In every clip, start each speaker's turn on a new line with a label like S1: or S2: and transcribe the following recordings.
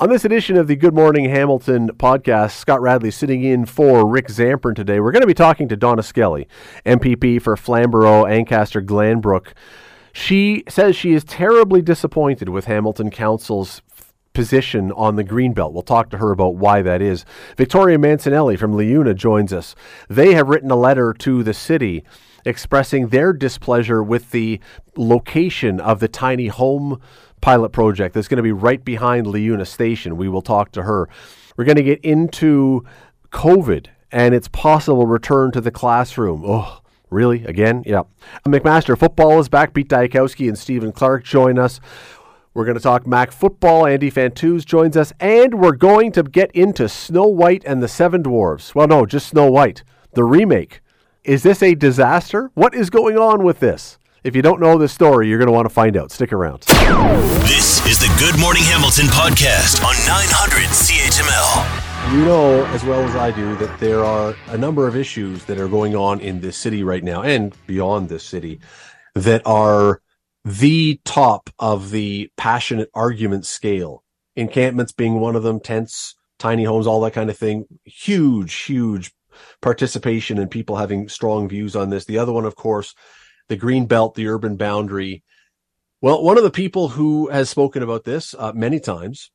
S1: On this edition of the Good Morning Hamilton podcast, Scott Radley sitting in for Rick Zamperin today. We're going to be talking to Donna Skelly, MPP for Flamborough, Ancaster, Glanbrook. She says she is terribly disappointed with Hamilton Council's position on the Greenbelt. We'll talk to her about why that is. Victoria Mancinelli from LiUNA joins us. They have written a letter to the city expressing their displeasure with the location of the tiny home pilot project that's going to be right behind LiUNA Station. We will talk to her. We're going to get into COVID and its possible return to the classroom. Oh, really? Again? Yeah. McMaster football is back. Pete Dyakowski and Stephen Clark join us. We're going to talk Mac football. Andy Fantuz joins us, and we're going to get into Snow White and the Seven Dwarfs. Well, no, just Snow White, the remake. Is this a disaster? What is going on with this? If you don't know this story, you're going to want to find out. Stick around.
S2: This is the Good Morning Hamilton podcast on 900 CHML.
S1: You know as well as I do that there are a number of issues that are going on in this city right now and beyond this city that are the top of the passionate argument scale. Encampments being one of them, tents, tiny homes, all that kind of thing. Huge, huge participation and people having strong views on this. The other one, of course, the green belt, the urban boundary. Well, one of the people who has spoken about this uh, many times,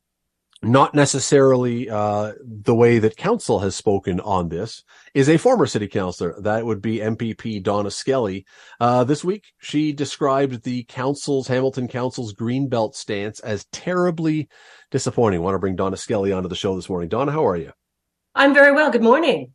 S1: not necessarily uh, the way that council has spoken on this, is a former city councilor. That would be MPP Donna Skelly. Uh, this week, she described the council's, Hamilton Council's green belt stance as terribly disappointing. I want to bring Donna Skelly onto the show this morning. Donna, how are you?
S3: I'm very well. Good morning.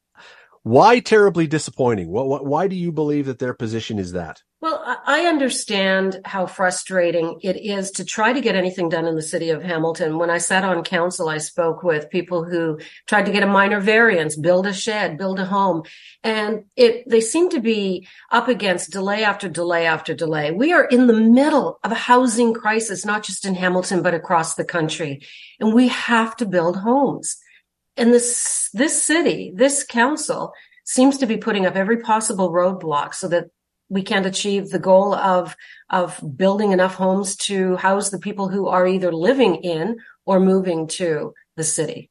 S1: Why terribly disappointing? What, what, why do you believe that their position is that?
S3: Well, I understand how frustrating it is to try to get anything done in the city of Hamilton. When I sat on council, I spoke with people who tried to get a minor variance, build a shed, build a home, and it they seem to be up against delay after delay after delay. We are in the middle of a housing crisis, not just in Hamilton but across the country, and we have to build homes. And this this city, this council seems to be putting up every possible roadblock so that we can't achieve the goal of of building enough homes to house the people who are either living in or moving to the city.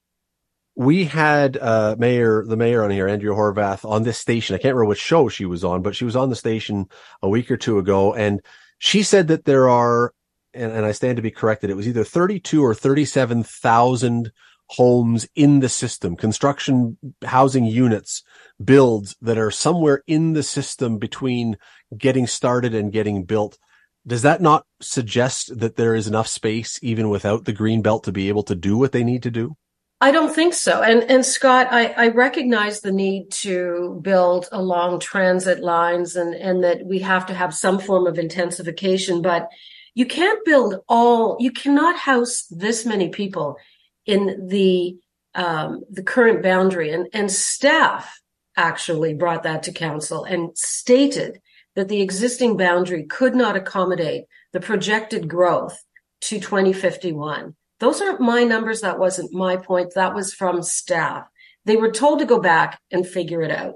S1: We had uh, mayor the mayor on here, Andrea Horwath, on this station. I can't remember which show she was on, but she was on the station a week or two ago, and she said that there are, and, and I stand to be corrected, it was either thirty-two or thirty-seven thousand homes in the system, construction housing units, builds that are somewhere in the system between getting started and getting built. Does that not suggest that there is enough space even without the green belt to be able to do what they need to do?
S3: I don't think so. And and Scott, I, I recognize the need to build along transit lines and, and that we have to have some form of intensification, but you can't build all you cannot house this many people in the um, the current boundary, and and staff actually brought that to council and stated that the existing boundary could not accommodate the projected growth to 2051. Those aren't my numbers. That wasn't my point. That was from staff. They were told to go back and figure it out.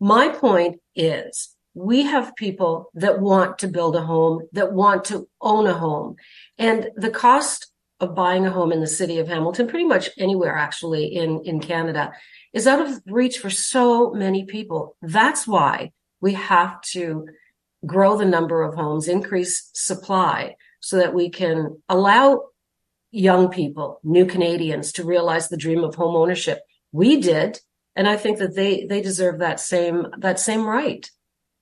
S3: My point is we have people that want to build a home, that want to own a home. And the cost of buying a home in the city of Hamilton, pretty much anywhere actually in, in Canada, is out of reach for so many people. That's why we have to grow the number of homes, increase supply so that we can allow young people, new Canadians to realize the dream of home ownership. We did. And I think that they, they deserve that same, that same right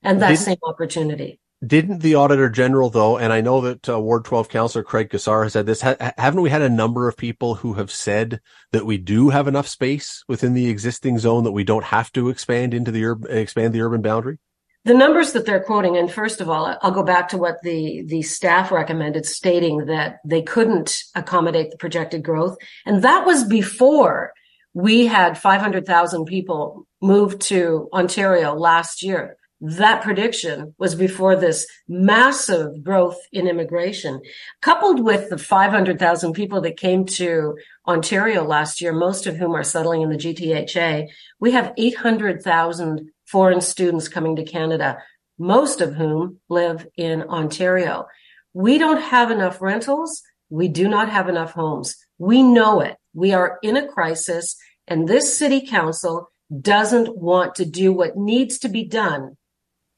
S3: and that Didn't, same opportunity.
S1: Didn't the Auditor General, though, and I know that uh, Ward 12 Councillor Craig Cassar has said this, ha- haven't we had a number of people who have said that we do have enough space within the existing zone that we don't have to expand into the urban, expand the urban boundary?
S3: The numbers that they're quoting, and first of all, I'll go back to what the, the staff recommended, stating that they couldn't accommodate the projected growth. And that was before we had 500,000 people move to Ontario last year that prediction was before this massive growth in immigration, coupled with the 500,000 people that came to Ontario last year, most of whom are settling in the GTHA. We have 800,000 foreign students coming to Canada, most of whom live in Ontario. We don't have enough rentals. We do not have enough homes. We know it. We are in a crisis and this city council doesn't want to do what needs to be done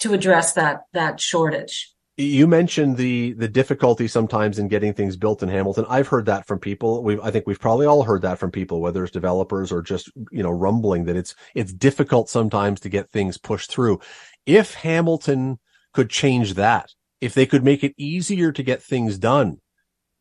S3: to address that, that shortage.
S1: You mentioned the the difficulty sometimes in getting things built in Hamilton. I've heard that from people. We I think we've probably all heard that from people, whether it's developers or just you know rumbling that it's it's difficult sometimes to get things pushed through. If Hamilton could change that, if they could make it easier to get things done,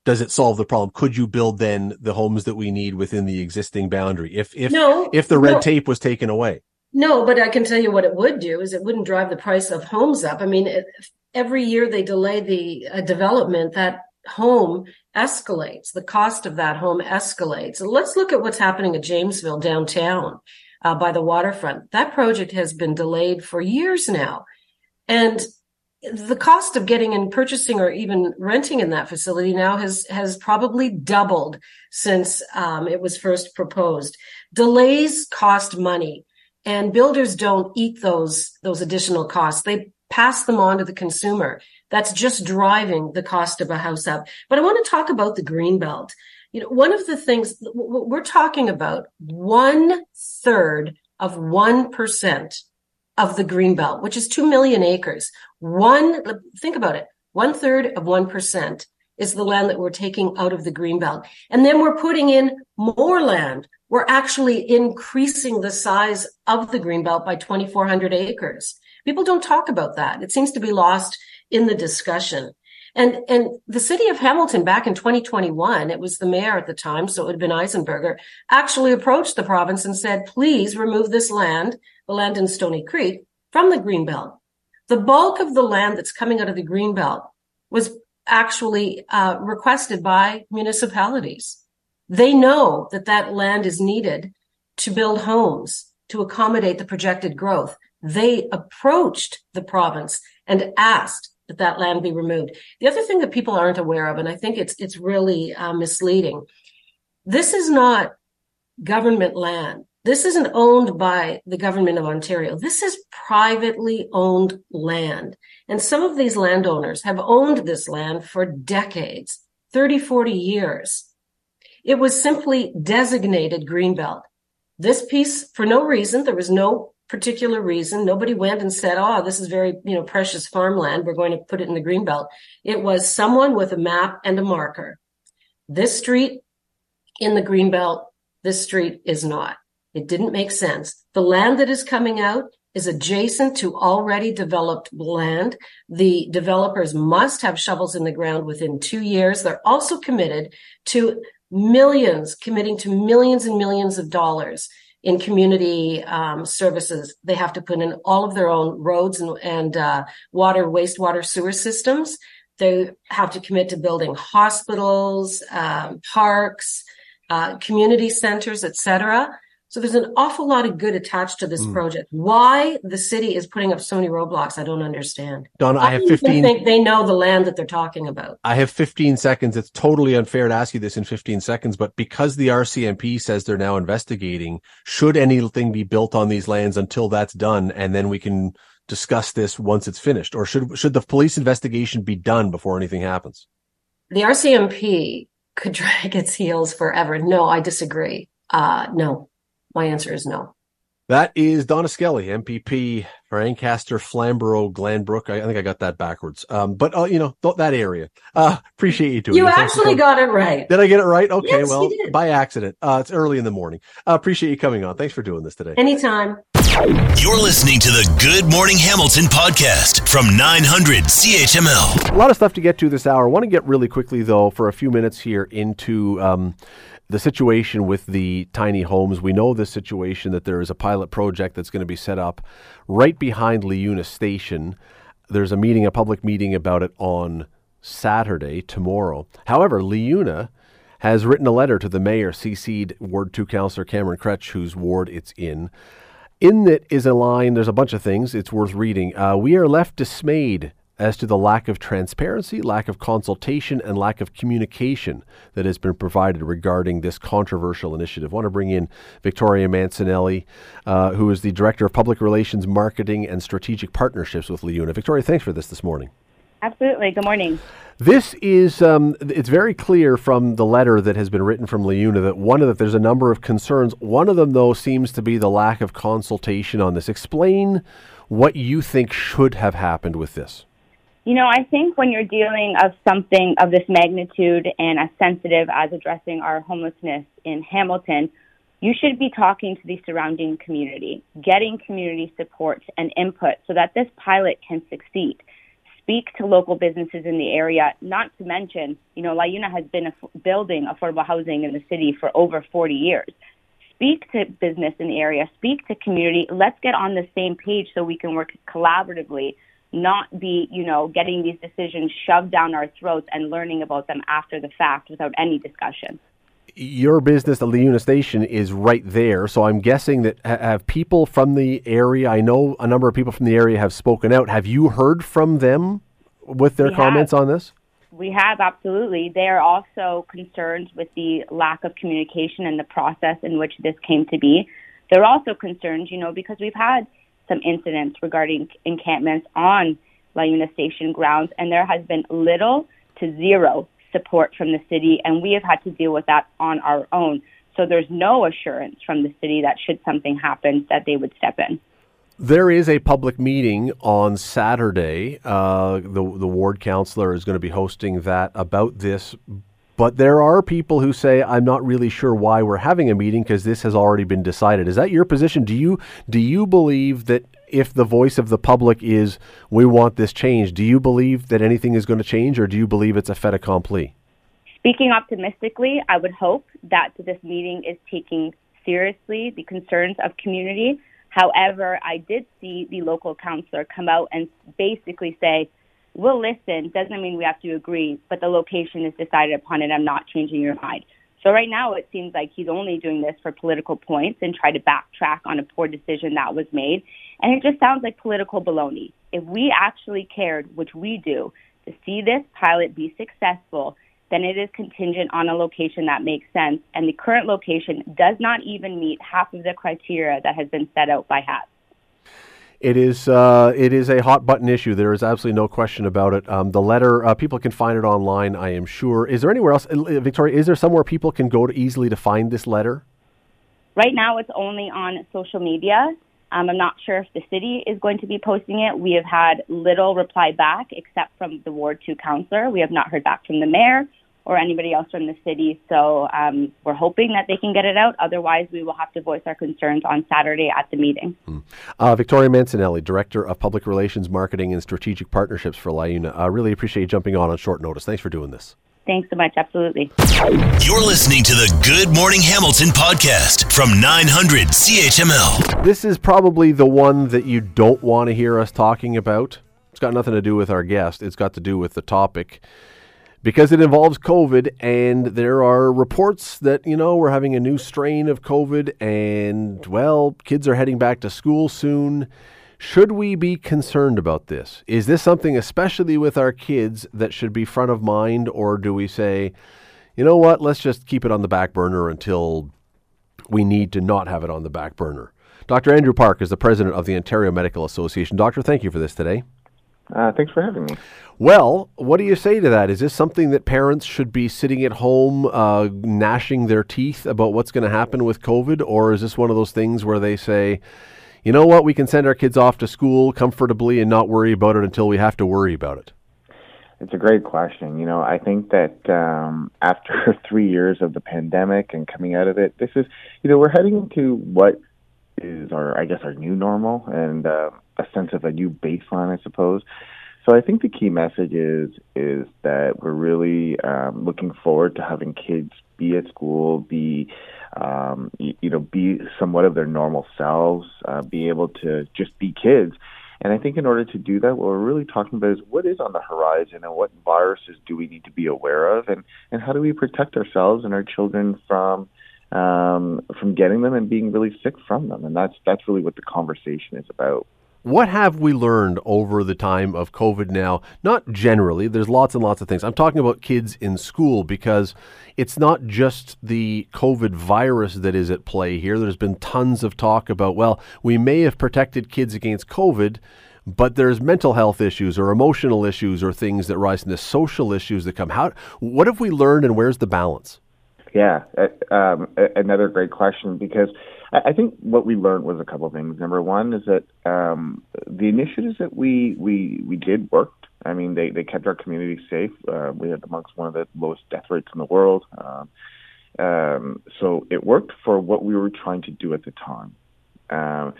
S1: does it solve the problem? Could you build then the homes that we need within the existing boundary? If if
S3: no,
S1: if the red
S3: no.
S1: tape was taken away.
S3: No, but I can tell you what it would do is it wouldn't drive the price of homes up. I mean, it, every year they delay the uh, development, that home escalates. The cost of that home escalates. Let's look at what's happening at Jamesville downtown uh, by the waterfront. That project has been delayed for years now. And the cost of getting and purchasing or even renting in that facility now has has probably doubled since um, it was first proposed. Delays cost money, and builders don't eat those those additional costs. They pass them on to the consumer. That's just driving the cost of a house up. But I want to talk about the green belt. You know, one of the things we're talking about one third of one percent of the green belt, which is 2 million acres. One, think about it. One third of 1% is the land that we're taking out of the green belt. And then we're putting in more land. We're actually increasing the size of the green belt by 2,400 acres. People don't talk about that. It seems to be lost in the discussion. And, and the city of Hamilton back in 2021, it was the mayor at the time, so it would have been Eisenberger, actually approached the province and said, please remove this land the land in Stoney Creek, from the Greenbelt. The bulk of the land that's coming out of the Greenbelt was actually uh, requested by municipalities. They know that that land is needed to build homes to accommodate the projected growth. They approached the province and asked that that land be removed. The other thing that people aren't aware of, and I think it's it's really uh, misleading, this is not government land. This isn't owned by the government of Ontario. This is privately owned land. And some of these landowners have owned this land for decades, 30, 40 years. It was simply designated Greenbelt. This piece, for no reason, there was no particular reason. Nobody went and said, oh, this is very, you know, precious farmland. We're going to put it in the Greenbelt. It was someone with a map and a marker. This street in the Greenbelt, this street is not. It didn't make sense. The land that is coming out is adjacent to already developed land. The developers must have shovels in the ground within two years. They're also committed to millions, committing to millions and millions of dollars in community um, services. They have to put in all of their own roads and, and uh, water, wastewater, sewer systems. They have to commit to building hospitals, um, parks, uh, community centers, etc. So there's an awful lot of good attached to this mm. project. Why the city is putting up so many roadblocks, I don't understand.
S1: Don, I, I have 15.
S3: think they know the land that they're talking about.
S1: I have 15 seconds. It's totally unfair to ask you this in 15 seconds, but because the RCMP says they're now investigating, should anything be built on these lands until that's done, and then we can discuss this once it's finished, or should should the police investigation be done before anything happens?
S3: The RCMP could drag its heels forever. No, I disagree. Uh, no, my answer is no.
S1: That is Donna Skelly, MPP for Ancaster, Flamborough, Glanbrook. I, I think I got that backwards. Um, but uh, you know th- that area. Uh, appreciate you doing.
S3: You it. actually got it right.
S1: Did I get it right? Okay,
S3: yes,
S1: well, by accident. Uh, it's early in the morning. Uh, appreciate you coming on. Thanks for doing this today.
S3: Anytime.
S2: You're listening to the Good Morning Hamilton podcast from 900 CHML.
S1: A lot of stuff to get to this hour. I want to get really quickly though for a few minutes here into. Um, the situation with the tiny homes, we know the situation that there is a pilot project that's going to be set up right behind Liuna Station. There's a meeting, a public meeting about it on Saturday, tomorrow. However, Liuna has written a letter to the mayor, CC'd Ward 2 Councillor Cameron Kroetsch, whose ward it's in. In it is a line, there's a bunch of things, it's worth reading. Uh, we are left dismayed as to the lack of transparency, lack of consultation, and lack of communication that has been provided regarding this controversial initiative. I want to bring in Victoria Mancinelli, uh, who is the Director of Public Relations, Marketing, and Strategic Partnerships with Liuna. Victoria, thanks for this this morning.
S4: Absolutely. Good morning.
S1: This is, um, it's very clear from the letter that has been written from LiUNA that one of the, there's a number of concerns. One of them, though, seems to be the lack of consultation on this. Explain what you think should have happened with this.
S4: You know, I think when you're dealing of something of this magnitude and as sensitive as addressing our homelessness in Hamilton, you should be talking to the surrounding community, getting community support and input so that this pilot can succeed. Speak to local businesses in the area, not to mention, you know, LiUNA has been building affordable housing in the city for over 40 years. Speak to business in the area, speak to community. Let's get on the same page so we can work collaboratively not be, you know, getting these decisions shoved down our throats and learning about them after the fact without any discussion.
S1: Your business, the LiUNA station, is right there. So I'm guessing that have people from the area, I know a number of people from the area have spoken out. Have you heard from them with their
S4: we
S1: comments
S4: have.
S1: on this?
S4: We have, absolutely. They are also concerned with the lack of communication and the process in which this came to be. They're also concerned, you know, because we've had – some incidents regarding encampments on LiUNA Station grounds, and there has been little to zero support from the city, and we have had to deal with that on our own. So there's no assurance from the city that should something happen, that they would step in.
S1: There is a public meeting on Saturday. Uh, the the ward councillor is going to be hosting that about this. But there are people who say, "I'm not really sure why we're having a meeting because this has already been decided." Is that your position? Do you do you believe that if the voice of the public is, "We want this change, do you believe that anything is going to change, or do you believe it's a fait accompli?
S4: Speaking optimistically, I would hope that this meeting is taking seriously the concerns of community. However, I did see the local councillor come out and basically say we'll listen. Doesn't mean we have to agree, but the location is decided upon and I'm not changing your mind. So right now it seems like he's only doing this for political points and try to backtrack on a poor decision that was made. And it just sounds like political baloney. If we actually cared, which we do, to see this pilot be successful, then it is contingent on a location that makes sense. And the current location does not even meet half of the criteria that has been set out by HATS.
S1: It is uh, it is a hot button issue. There is absolutely no question about it. Um, the letter uh, people can find it online. I am sure. Is there anywhere else, uh, Victoria? Is there somewhere people can go to easily to find this letter?
S4: Right now, it's only on social media. Um, I'm not sure if the city is going to be posting it. We have had little reply back, except from the Ward Two councillor. We have not heard back from the mayor or anybody else from the city. So um, we're hoping that they can get it out. Otherwise, we will have to voice our concerns on Saturday at the meeting.
S1: Hmm. Uh, Victoria Mancinelli, Director of Public Relations, Marketing, and Strategic Partnerships for LiUNA. I uh, really appreciate you jumping on on short notice. Thanks for doing this.
S4: Thanks so much. Absolutely.
S2: You're listening to the Good Morning Hamilton podcast from 900 CHML.
S1: This is probably the one that you don't want to hear us talking about. It's got nothing to do with our guest, it's got to do with the topic because it involves COVID, and there are reports that, you know, we're having a new strain of COVID, and, well, kids are heading back to school soon. Should we be concerned about this? Is this something, especially with our kids, that should be front of mind, or do we say, you know what, let's just keep it on the back burner until we need to not have it on the back burner? Dr. Andrew Park is the president of the Ontario Medical Association. Doctor, thank you for this today.
S5: Uh, thanks for having me.
S1: Well, what do you say to that? Is this something that parents should be sitting at home uh, gnashing their teeth about what's going to happen with COVID? Or is this one of those things where they say, you know what, we can send our kids off to school comfortably and not worry about it until we have to worry about it?
S5: It's a great question. You know, I think that um, after three years of the pandemic and coming out of it, this is, you know, we're heading into what is our, I guess, our new normal and uh, a sense of a new baseline, I suppose. So I think the key message is is that we're really um, looking forward to having kids be at school, be um, you, you know, be somewhat of their normal selves, uh, be able to just be kids. And I think in order to do that, what we're really talking about is what is on the horizon and what viruses do we need to be aware of, and and how do we protect ourselves and our children from um, from getting them and being really sick from them. And that's that's really what the conversation is about.
S1: What have we learned over the time of COVID now? Not generally, there's lots and lots of things. I'm talking about kids in school because it's not just the COVID virus that is at play here. There's been tons of talk about, well, we may have protected kids against COVID. but there's mental health issues or emotional issues or things that rise, and the social issues that come. How? What have we learned, and where's the balance?
S5: Yeah, uh, um, another great question because I think what we learned was a couple of things. Number one is that um, the initiatives that we we we did worked. I mean, they they kept our community safe. Uh, we had amongst one of the lowest death rates in the world. Um, um, so it worked for what we were trying to do at the time. Um,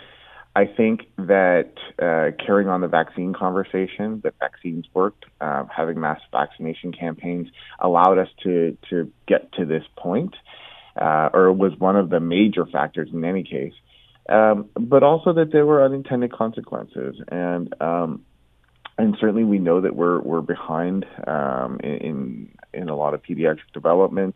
S5: I think that uh, carrying on the vaccine conversation, that vaccines worked, uh, having mass vaccination campaigns allowed us to to get to this point, uh, or was one of the major factors in any case. Um, but also that there were unintended consequences, and um, and certainly we know that we're we're behind um, in in a lot of pediatric development,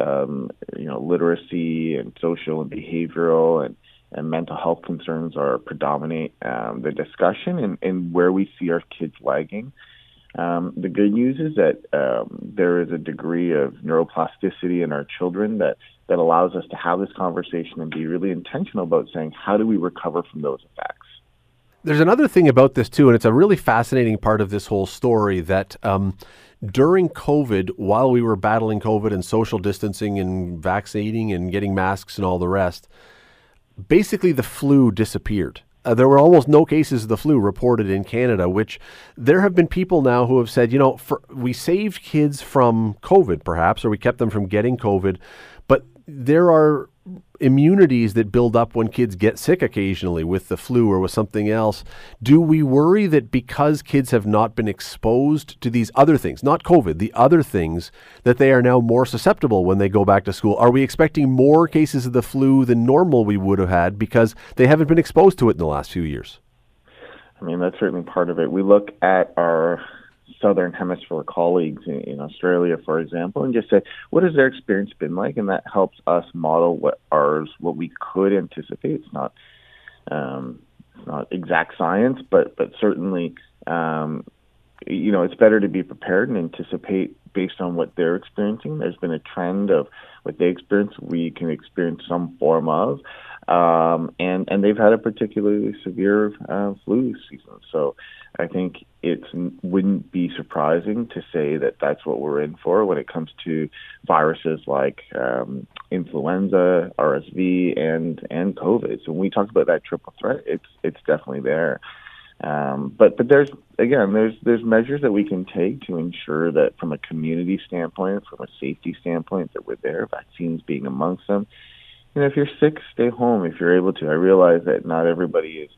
S5: um, you know, literacy and social and behavioral and and mental health concerns are predominate um, the discussion and, and where we see our kids lagging. Um, the good news is that um, there is a degree of neuroplasticity in our children that, that allows us to have this conversation and be really intentional about saying, how do we recover from those effects?
S1: There's another thing about this, too, and it's a really fascinating part of this whole story that um, during COVID, while we were battling COVID and social distancing and vaccinating and getting masks and all the rest, basically the flu disappeared. Uh, there were almost no cases of the flu reported in Canada, which there have been people now who have said, you know, for, we saved kids from COVID, perhaps, or we kept them from getting COVID, but there are immunities that build up when kids get sick occasionally with the flu or with something else. Do we worry that because kids have not been exposed to these other things, not COVID, the other things, that they are now more susceptible when they go back to school? Are we expecting more cases of the flu than normal we would have had because they haven't been exposed to it in the last few years?
S5: I mean, that's certainly part of it. We look at our southern hemisphere colleagues in, in, Australia, for example, and just say, what has their experience been like? And that helps us model what ours, what we could anticipate. It's not, um, it's not exact science, but but certainly, um, you know, it's better to be prepared and anticipate based on what they're experiencing. There's been a trend of what they experience, we can experience some form of. Um, and and they've had a particularly severe uh, flu season. So I think it wouldn't be surprising to say that that's what we're in for when it comes to viruses like um, influenza, RSV, and and COVID. So when we talk about that triple threat, it's it's definitely there. Um, but but there's again there's there's measures that we can take to ensure that from a community standpoint, from a safety standpoint, that we're there. Vaccines being amongst them you know, if you're sick, stay home if you're able to. I realize that not everybody is,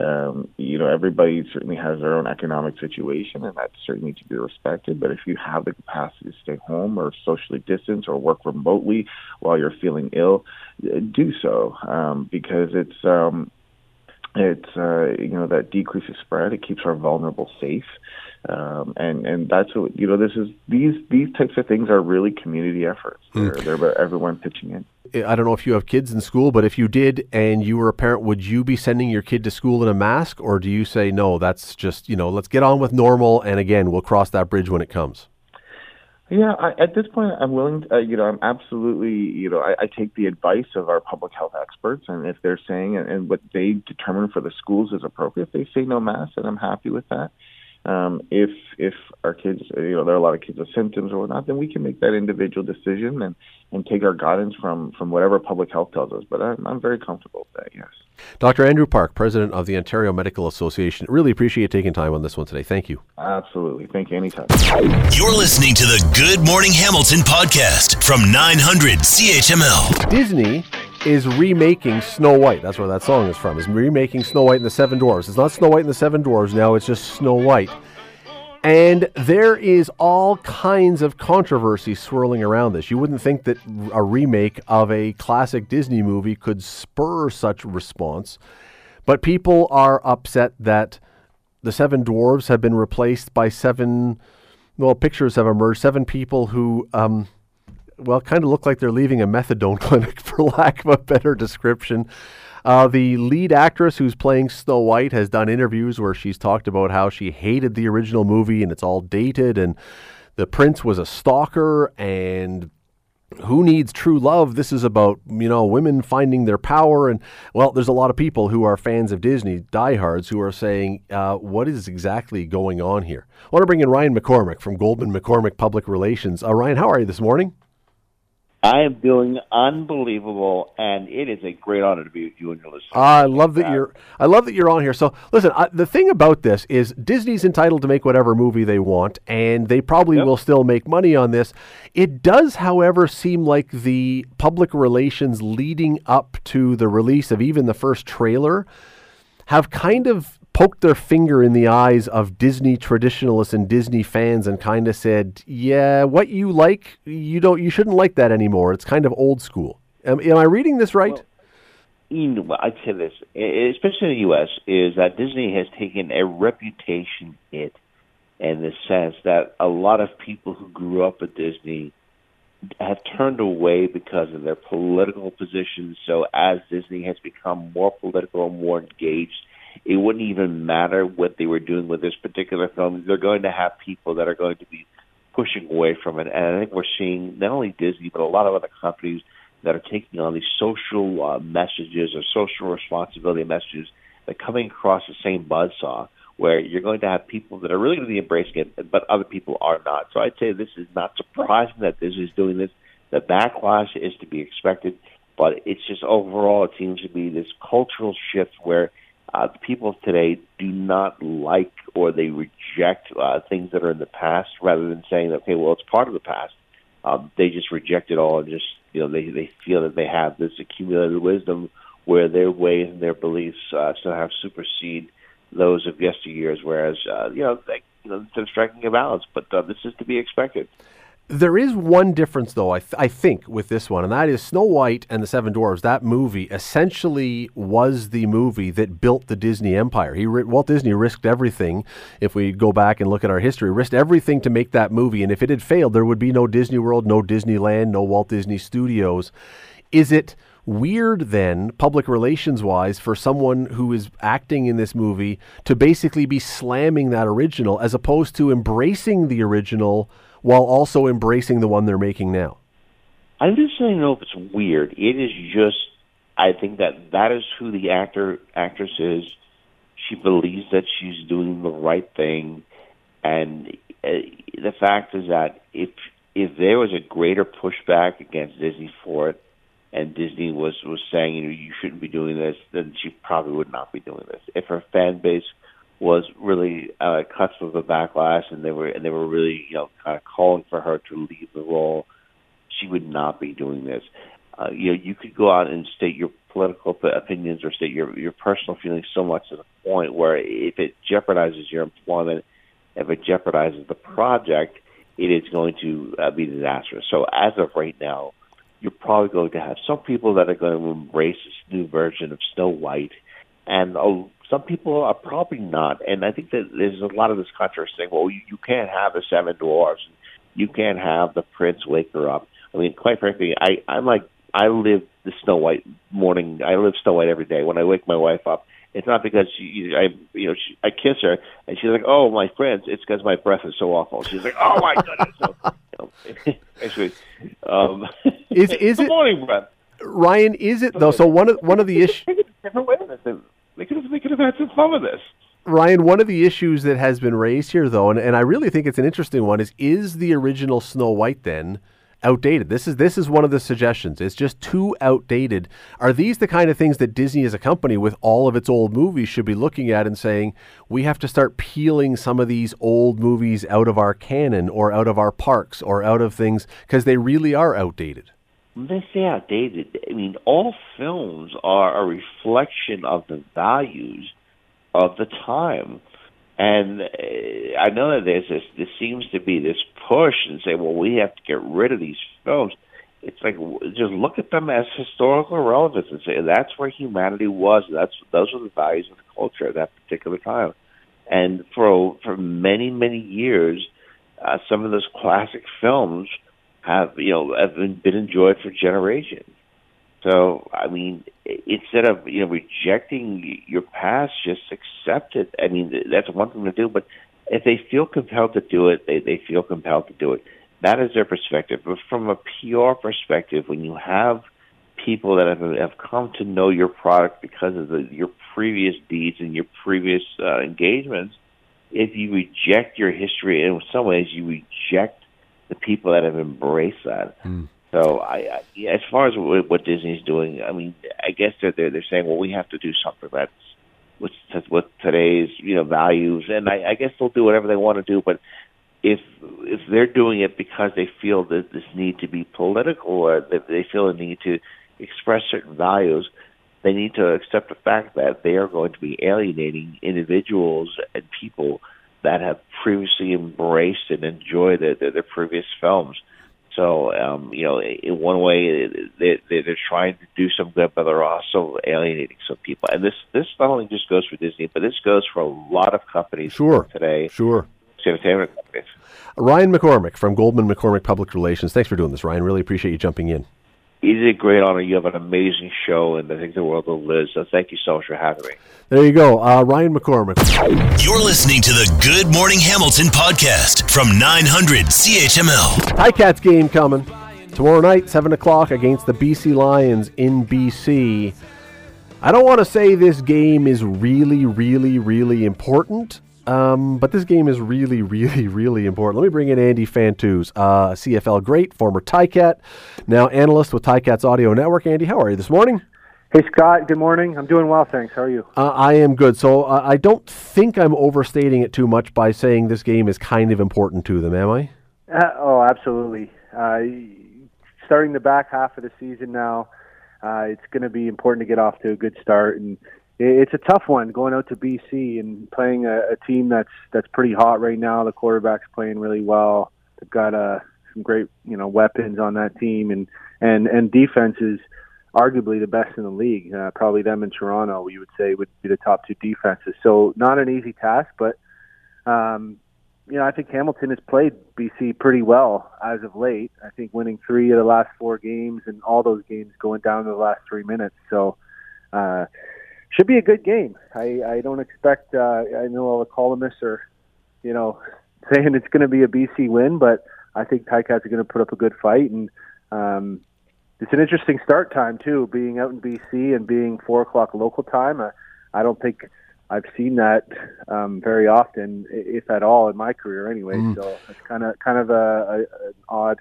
S5: um, you know, everybody certainly has their own economic situation, and that's certainly to be respected. But if you have the capacity to stay home or socially distance or work remotely while you're feeling ill, do so um, because it's um, it's uh, you know that decreases spread. It keeps our vulnerable safe. Um, and and that's what you know. This is these these types of things are really community efforts. Mm. They're, they're about everyone pitching in.
S1: I don't know if you have kids in school, but if you did and you were a parent, would you be sending your kid to school in a mask, or do you say no? That's just you know, let's get on with normal, and again, we'll cross that bridge when it comes.
S5: Yeah, I, at this point, I'm willing. To, uh, you know, I'm absolutely. You know, I, I take the advice of our public health experts, and if they're saying and, and what they determine for the schools is appropriate, if they say no mask, and I'm happy with that. Um, if if our kids, you know, there are a lot of kids with symptoms or whatnot, then we can make that individual decision and, and take our guidance from, from whatever public health tells us. But I'm, I'm very comfortable with that, yes.
S1: Dr. Andrew Park, President of the Ontario Medical Association, really appreciate taking time on this one today. Thank you.
S5: Absolutely. Thank you anytime.
S2: You're listening to the Good Morning Hamilton podcast from 900 CHML.
S1: Disney is remaking Snow White. That's where that song is from. Is remaking Snow White and the Seven Dwarfs. It's not Snow White and the Seven Dwarfs now. It's just Snow White. And there is all kinds of controversy swirling around this. You wouldn't think that a remake of a classic Disney movie could spur such response, but people are upset that the seven dwarves have been replaced by seven. Well, pictures have emerged. Seven people who um, well, kind of look like they're leaving a methadone clinic, for lack of a better description. Uh, the lead actress who's playing Snow White has done interviews where she's talked about how she hated the original movie and it's all dated, and the prince was a stalker, and who needs true love? This is about, you know, women finding their power. And, well, there's a lot of people who are fans of Disney, diehards, who are saying, uh, what is exactly going on here? I want to bring in Ryan McCormick from Goldman McCormick Public Relations. Uh, Ryan, how are you this morning?
S6: I am doing unbelievable, and it is a great honor to be with you and your listeners.
S1: Ah, I love that you're. I love that you're on here. So, listen, I, the thing about this is Disney's entitled to make whatever movie they want, and they probably
S6: Yep.
S1: will still make money on this. It does, however, seem like the public relations leading up to the release of even the first trailer have kind of poked their finger in the eyes of Disney traditionalists and Disney fans and kind of said, "Yeah, what you like, you don't you shouldn't like that anymore. It's kind of old school." Am, am I reading this right?
S6: You know, I'd say this, especially in the U.S., is that Disney has taken a reputation hit in the sense that a lot of people who grew up with Disney have turned away because of their political positions. So as Disney has become more political and more engaged, it wouldn't even matter what they were doing with this particular film. They're going to have people that are going to be pushing away from it. And I think we're seeing not only Disney, but a lot of other companies that are taking on these social uh, messages or social responsibility messages that coming across the same buzzsaw where you're going to have people that are really going to be embracing it, but other people are not. So I'd say this is not surprising that Disney is doing this. The backlash is to be expected, but it's just overall it seems to be this cultural shift where uh, the people today do not like or they reject uh, things that are in the past rather than saying, okay, well, it's part of the past. Um, they just reject it all and just, you know, they, they feel that they have this accumulated wisdom where their ways and their beliefs uh, still have supersede those of yesteryears, whereas, uh, you know, they, you know, they're striking a balance. But uh, this is to be expected.
S1: There is one difference, though, I, th- I think, with this one, and that is Snow White and the Seven Dwarfs. That movie essentially was the movie that built the Disney empire. He ri- Walt Disney risked everything. If we go back and look at our history, risked everything to make that movie. And if it had failed, there would be no Disney World, no Disneyland, no Walt Disney Studios. Is it weird then, public relations wise, for someone who is acting in this movie to basically be slamming that original as opposed to embracing the original while also embracing the one they're making now?
S6: I just don't know if it's weird. It is just, I think that that is who the actor actress is. She believes that she's doing the right thing, and uh, the fact is that if if there was a greater pushback against Disney for it, and Disney was was saying you know you shouldn't be doing this, then she probably would not be doing this. If her fan base was really uh, cuts of a backlash, and they were and they were really you know kind of calling for her to leave the role, she would not be doing this. Uh, you know, you could go out and state your political opinions or state your your personal feelings so much to the point where if it jeopardizes your employment, if it jeopardizes the project, it is going to uh, be disastrous. So as of right now, you're probably going to have some people that are going to embrace this new version of Snow White, and uh, some people are probably not. And I think that there's a lot of this controversy saying, well, you, you can't have the seven dwarfs, you can't have the prince wake her up. I mean, quite frankly, I I'm like I live the Snow White morning. I live Snow White every day. When I wake my wife up, it's not because she, I, you know, she, I kiss her and she's like, "Oh, my friends," it's because my breath is so awful. She's like, "Oh my goodness." So, you know, actually, um,
S1: Is- is
S6: good
S1: it-
S6: morning breath?
S1: Ryan, is it though? So one of one of the issues.
S6: They could have they could have had some fun with this.
S1: Ryan, one of the issues that has been raised here, though, and, and I really think it's an interesting one, is is the original Snow White then outdated? This is this is one of the suggestions. It's just too outdated. Are these the kind of things that Disney as a company with all of its old movies should be looking at and saying, we have to start peeling some of these old movies out of our canon or out of our parks or out of things because they really are outdated?
S6: They say outdated, I mean all films are a reflection of the values of the time. And uh, I know that there's this. There seems to be this push and say, "Well, we have to get rid of these films." It's like just look at them as historical relevance and say that's where humanity was. That's those are the values of the culture at that particular time. And for for many many years, uh, some of those classic films have you know have been, been enjoyed for generations. So I mean, instead of you know rejecting your past, just accept it. I mean, that's one thing to do. But if they feel compelled to do it, they they feel compelled to do it. That is their perspective. But from a PR perspective, when you have people that have have come to know your product because of the, your previous deeds and your previous uh, engagements, if you reject your history, in some ways you reject the people that have embraced that.
S1: Mm.
S6: So, I, I yeah, as far as what, what Disney's doing, I mean, I guess they're they're, they're saying, well, we have to do something that's with with today's you know values, and I, I guess they'll do whatever they want to do. But if if they're doing it because they feel that this need to be political, or that they feel a need to express certain values, they need to accept the fact that they are going to be alienating individuals and people that have previously embraced and enjoyed their, their, their previous films. So, um, you know, in one way, they, they're trying to do some good, but they're also alienating some people. And this this not only just goes for Disney, but this goes for a lot of companies
S1: sure.
S6: today.
S1: Sure.
S6: Entertainment companies.
S1: Ryan McCormick from Goldman McCormick Public Relations. Thanks for doing this, Ryan. Really appreciate you jumping in.
S6: It is a great honor. You have an amazing show, and I think the world will live. So thank you so much for having me.
S1: There you go, uh, Ryan McCormick.
S2: You're listening to the Good Morning Hamilton podcast from 900 CHML.
S1: Ticats game coming tomorrow night, seven o'clock against the BC Lions in BC. I don't want to say this game is really, really, really important. Um, but this game is really, really, really important. Let me bring in Andy Fantuz, uh, CFL great, former Ticat, now analyst with Ticats Audio Network. Andy, how are you this morning?
S7: Hey Scott, good morning. I'm doing well, thanks. How are you?
S1: Uh, I am good. So uh, I don't think I'm overstating it too much by saying this game is kind of important to them, am I?
S7: Uh, oh, absolutely. Uh, starting the back half of the season now, uh, it's going to be important to get off to a good start, and it's a tough one going out to BC and playing a, a team that's that's pretty hot right now. The quarterback's playing really well. They've got uh, some great you know weapons on that team, and and and defense is arguably the best in the league. Uh, probably them in Toronto, you would say, would be the top two defenses. So not an easy task, but um, you know I think Hamilton has played BC pretty well as of late. I think winning three of the last four games, and all those games going down to the last three minutes. So. Uh, should be a good game. I, I don't expect. Uh, I know all the columnists are, you know, saying it's going to be a BC win, but I think Ticats are going to put up a good fight, and um, it's an interesting start time too, being out in BC and being four o'clock local time. Uh, I don't think I've seen that um, very often, if at all, in my career anyway. Mm. So it's kind of kind of a, a, an odd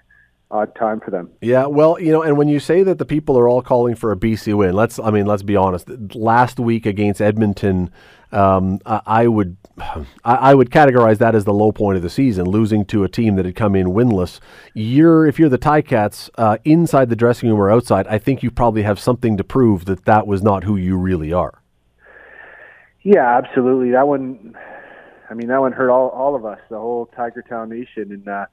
S7: odd time for them.
S1: Yeah, well, you know, and when you say that the people are all calling for a BC win, let's I mean, let's be honest. Last week against Edmonton, um, I, would I, would categorize that as the low point of the season, losing to a team that had come in winless. You're if you're the Ticats uh, inside the dressing room or outside, I think you probably have something to prove that that was not who you really are.
S7: Yeah, absolutely. That one, I mean, that one hurt all all of us, the whole Tiger Town Nation, and. Uh,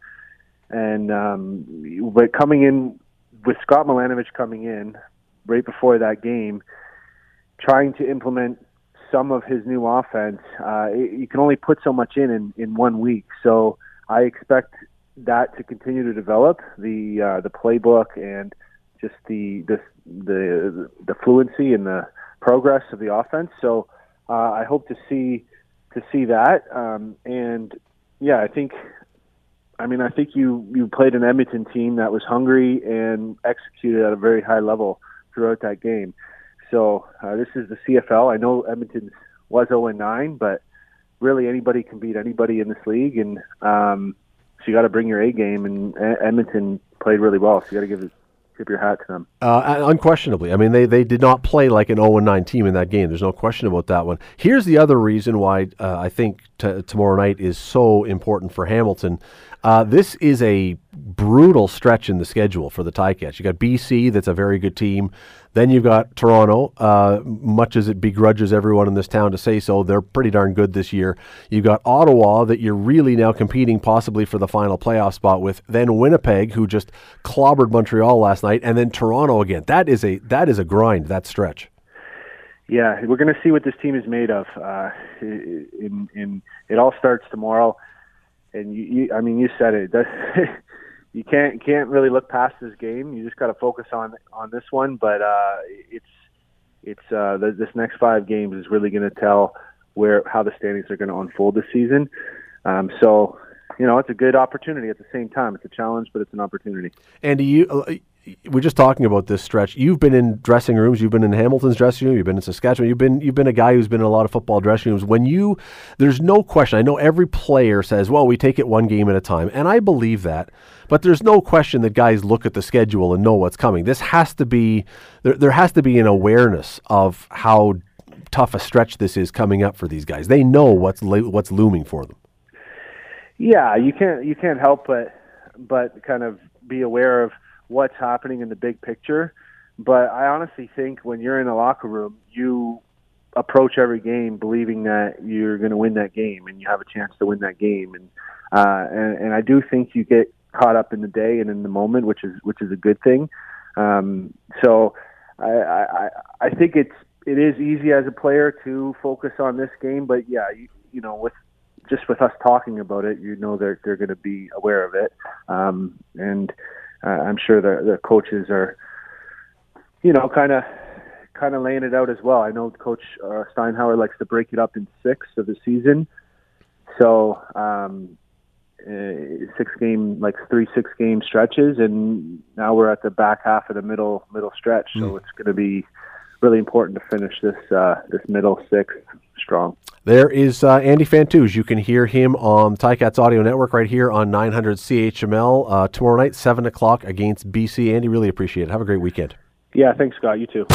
S7: and um, but coming in with Scott Milanovich coming in right before that game, trying to implement some of his new offense, uh, you can only put so much in, in in one week. So I expect that to continue to develop the uh, the playbook and just the the the the fluency and the progress of the offense. So uh, I hope to see to see that. Um, and yeah, I think I mean, I think you you played an Edmonton team that was hungry and executed at a very high level throughout that game. So uh, this is the CFL. I know Edmonton was 0 9, but really anybody can beat anybody in this league, and um, so you got to bring your A game. And Edmonton played really well, so you got to give tip your hat to them.
S1: Uh, unquestionably. I mean, they, they did not play like an 0 9 team in that game. There's no question about that one. Here's the other reason why uh, I think t- tomorrow night is so important for Hamilton. Uh, this is a brutal stretch in the schedule for the Ticats. You got BC, that's a very good team. Then you've got Toronto. Uh, much as it begrudges everyone in this town to say so, they're pretty darn good this year. You've got Ottawa that you're really now competing possibly for the final playoff spot with. Then Winnipeg, who just clobbered Montreal last night, and then Toronto again. That is a that is a grind. That stretch.
S7: Yeah, we're going to see what this team is made of. Uh, in, in, it all starts tomorrow and you, you I mean, you said it. you can't can't really look past this game. You just got to focus on on this one. But uh, it's it's uh, the, this next five games is really going to tell where how the standings are going to unfold this season. Um, so, you know, it's a good opportunity at the same time. It's a challenge, but it's an opportunity.
S1: Andy, you, we're just talking about this stretch. You've been in dressing rooms. You've been in Hamilton's dressing room. You've been in Saskatchewan. You've been you've been a guy who's been in a lot of football dressing rooms. When you, there's no question. I know every player says, "Well, we take it one game at a time," and I believe that. But there's no question that guys look at the schedule and know what's coming. This has to be there. There has to be an awareness of how tough a stretch this is coming up for these guys. They know what's what's looming for them.
S7: Yeah, you can't you can't help but but kind of be aware of what's happening in the big picture. But I honestly think when you're in a locker room, you approach every game believing that you're going to win that game and you have a chance to win that game. And uh, and, and I do think you get caught up in the day and in the moment, which is which is a good thing. Um, so I, I I think it's it is easy as a player to focus on this game, but yeah, you, you know with just with us talking about it, you know they're they're going to be aware of it, um, and uh, I'm sure the the coaches are, you know, kind of kind of laying it out as well. I know Coach uh, Steinhauer likes to break it up in six of the season, so um, uh, six game like three six game stretches, and now we're at the back half of the middle middle stretch, so mm. it's going to be really important to finish this uh, this middle six strong.
S1: There is uh, Andy Fantuz. You can hear him on Ticats Audio Network right here on 900 CHML uh, tomorrow night, 7 o'clock against BC. Andy, really appreciate it. Have a great weekend.
S7: Yeah, thanks, Scott. You too.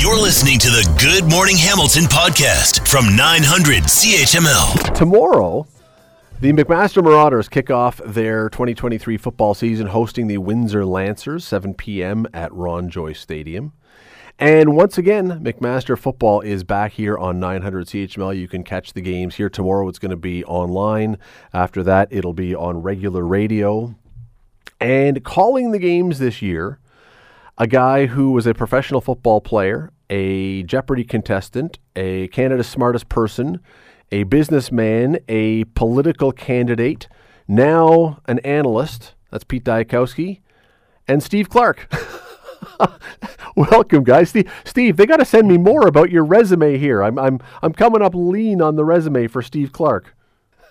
S2: You're listening to the Good Morning Hamilton podcast from 900 CHML.
S1: Tomorrow, the McMaster Marauders kick off their 2023 football season hosting the Windsor Lancers, 7 p.m. at Ron Joyce Stadium. And once again, McMaster football is back here on 900 CHML. You can catch the games here tomorrow. It's going to be online. After that, it'll be on regular radio. And calling the games this year, a guy who was a professional football player, a Jeopardy contestant, a Canada's smartest person, a businessman, a political candidate, now an analyst. That's Pete Dyakowski, and Steve Clark. Welcome, guys. Steve, Steve they got to send me more about your resume here. I'm, I'm, I'm coming up lean on the resume for Steve Clark.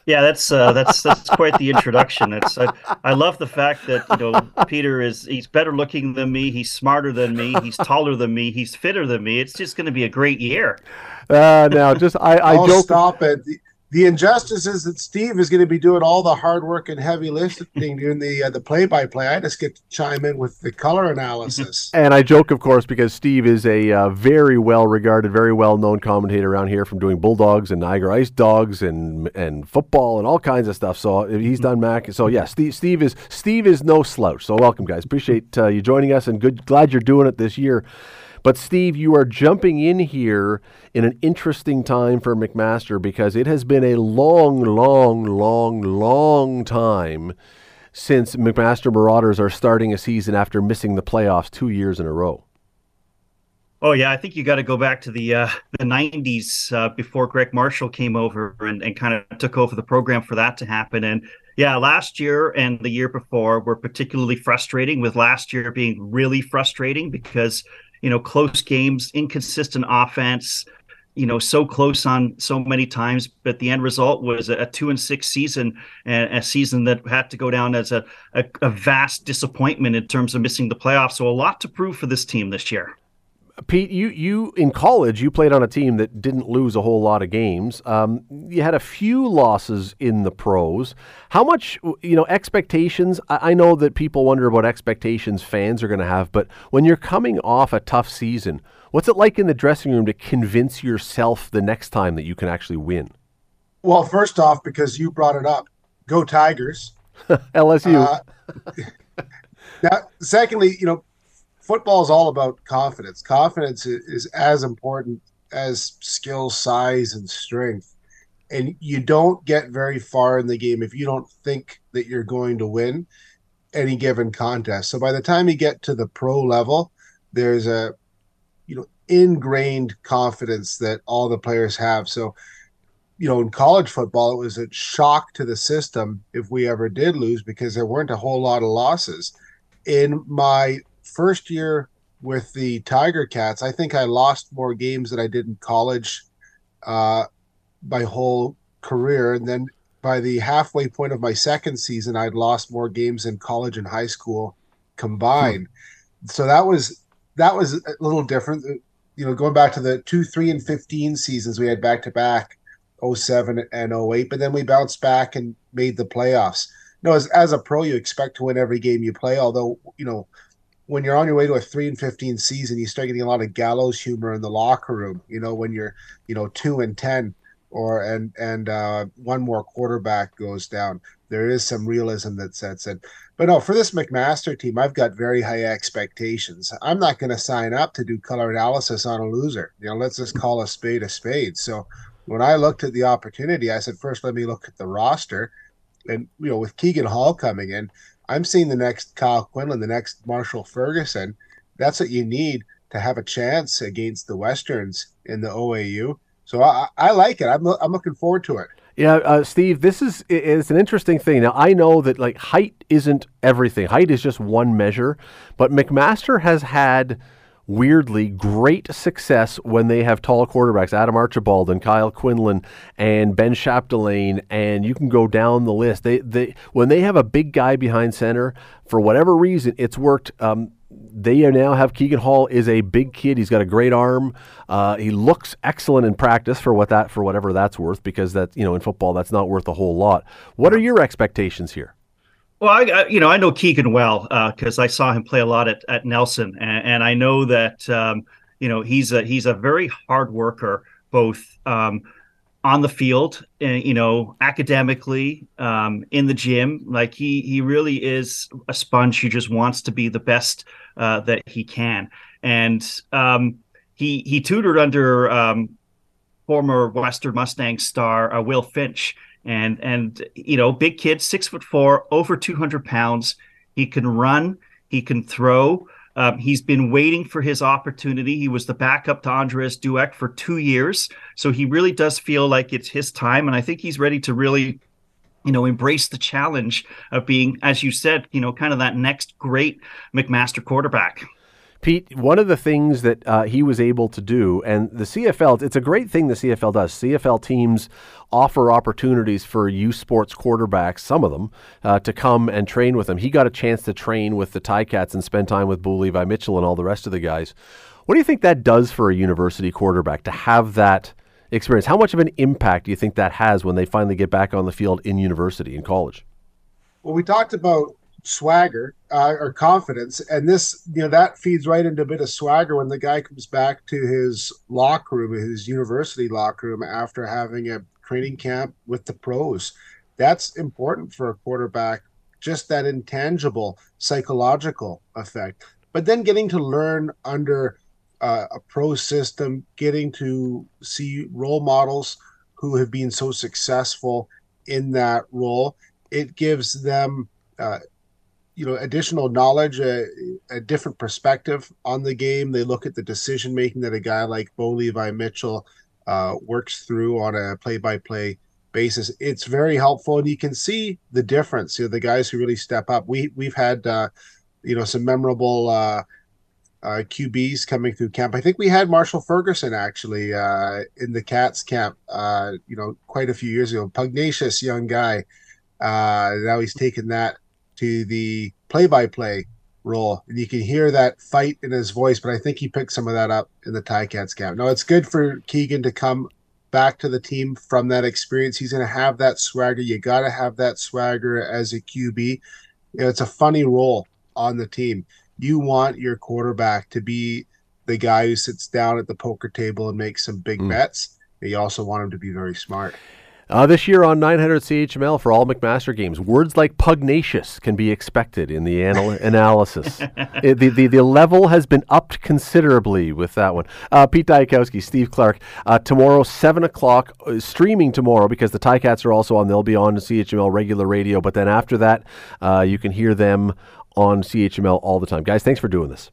S8: Yeah, that's uh, that's that's quite the introduction. It's I, I love the fact that you know Peter is he's better looking than me, he's smarter than me, he's taller than me, he's fitter than me. It's just going to be a great year.
S1: Uh, now, just I, I
S9: I'll
S1: joke.
S9: stop it the injustice is that Steve is going to be doing all the hard work and heavy lifting doing the uh, the play by play. I just get to chime in with the color analysis.
S1: and I joke, of course, because Steve is a uh, very well regarded, very well known commentator around here from doing Bulldogs and Niagara Ice Dogs and and football and all kinds of stuff. So he's done Mac. So yeah, Steve, Steve is Steve is no slouch. So welcome, guys. Appreciate uh, you joining us and good glad you're doing it this year. But Steve, you are jumping in here in an interesting time for McMaster because it has been a long, long, long, long time since McMaster Marauders are starting a season after missing the playoffs two years in a row.
S8: Oh yeah, I think you got to go back to the uh, the '90s uh, before Greg Marshall came over and, and kind of took over the program for that to happen. And yeah, last year and the year before were particularly frustrating. With last year being really frustrating because you know, close games, inconsistent offense, you know, so close on so many times, but the end result was a, two and six season, and a season that had to go down as a, a, a vast disappointment in terms of missing the playoffs. So a lot to prove for this team this year.
S1: Pete, you you in college you played on a team that didn't lose a whole lot of games. Um, you had a few losses in the pros. How much you know expectations? I, I know that people wonder about expectations fans are going to have, but when you're coming off a tough season, what's it like in the dressing room to convince yourself the next time that you can actually win?
S9: Well, first off, because you brought it up, go Tigers,
S1: LSU. Uh,
S9: now, secondly, you know football is all about confidence. Confidence is as important as skill, size, and strength. And you don't get very far in the game if you don't think that you're going to win any given contest. So by the time you get to the pro level, there's a you know ingrained confidence that all the players have. So you know, in college football, it was a shock to the system if we ever did lose because there weren't a whole lot of losses. In my first year with the Tiger Cats, I think I lost more games than I did in college uh, my whole career. And then by the halfway point of my second season, I'd lost more games in college and high school combined. Hmm. So that was that was a little different. You know, going back to the two, three, and fifteen seasons we had back to back, 07 and 08, but then we bounced back and made the playoffs. You know, as as a pro, you expect to win every game you play. Although, you know, when you're on your way to a three and fifteen season, you start getting a lot of gallows humor in the locker room. You know, when you're, you know, two and ten or and and uh, one more quarterback goes down. There is some realism that sets in. But no, for this McMaster team, I've got very high expectations. I'm not going to sign up to do color analysis on a loser. You know, let's just call a spade a spade. So when I looked at the opportunity, I said, first, let me look at the roster. And, you know, with Keegan Hall coming in, I'm seeing the next Kyle Quinlan, the next Marshall Ferguson. That's what you need to have a chance against the Westerns in the OAU. So I, I like it. I'm, I'm looking forward to it.
S1: Yeah, uh, Steve, this is is an interesting thing. Now I know that like height isn't everything. Height is just one measure, but McMaster has had weirdly great success when they have tall quarterbacks, Adam Archibald and Kyle Quinlan and Ben Chapdelaine, and you can go down the list. They they when they have a big guy behind center, for whatever reason, it's worked. Um, they now have Keegan Hall is a big kid. He's got a great arm. Uh, he looks excellent in practice for what that for whatever that's worth because that you know in football that's not worth a whole lot. What are your expectations here?
S8: Well, I, I you know I know Keegan well because uh, I saw him play a lot at, at Nelson, and, and I know that um, you know he's a he's a very hard worker, both um, on the field, and, you know, academically, um, in the gym. Like he he really is a sponge who just wants to be the best uh, that he can. And um, he he tutored under um, former Western Mustang star uh, Will Finch, and and you know, big kid, six foot four, over two hundred pounds. He can run, he can throw. Um, he's been waiting for his opportunity. He was the backup to Andres Dueck for two years, so he really does feel like it's his time, and I think he's ready to really, you know, embrace the challenge of being, as you said, you know, kind of that next great McMaster quarterback.
S1: Pete, one of the things that uh, he was able to do, and the CFL, it's a great thing the CFL does. CFL teams offer opportunities for U sports quarterbacks, some of them, uh, to come and train with them. He got a chance to train with the Ticats and spend time with Bo Levi Mitchell and all the rest of the guys. What do you think that does for a university quarterback to have that experience? How much of an impact do you think that has when they finally get back on the field in university, in college?
S9: Well, we talked about swagger uh, or confidence, and this you know that feeds right into a bit of swagger when the guy comes back to his locker room, his university locker room after having a training camp with the pros. That's important for a quarterback. Just that intangible psychological effect, but then getting to learn under uh, a pro system, getting to see role models who have been so successful in that role, it gives them uh, you know additional knowledge a, a, different perspective on the game they look at the decision making that a guy like bo levi mitchell uh, works through on a play-by-play basis it's very helpful and you can see the difference you know the guys who really step up we we've had uh, you know some memorable uh, uh QBs coming through camp. I think we had Marshall Ferguson actually uh, in the Cats camp, uh, you know, quite a few years ago. Pugnacious young guy. now he's taken that to the play-by-play role, and you can hear that fight in his voice. But I think he picked some of that up in the Ticats camp. Now it's good for Keegan to come back to the team from that experience. He's going to have that swagger. You got to have that swagger as a QB. You know, it's a funny role on the team. You want your quarterback to be the guy who sits down at the poker table and makes some big mm. bets. You also want him to be very smart.
S1: Uh, this year on 900 CHML for all McMaster games, words like pugnacious can be expected in the anal- analysis. it, the, the, the level has been upped considerably with that one. Uh, Pete Dyakowski, Steve Clark, uh, tomorrow, 7 o'clock, uh, streaming tomorrow because the Ticats are also on. They'll be on CHML regular radio, but then after that, uh, you can hear them on CHML all the time. Guys, thanks for doing this.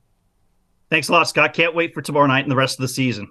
S8: Thanks a lot, Scott. Can't wait for tomorrow night and the rest of the season.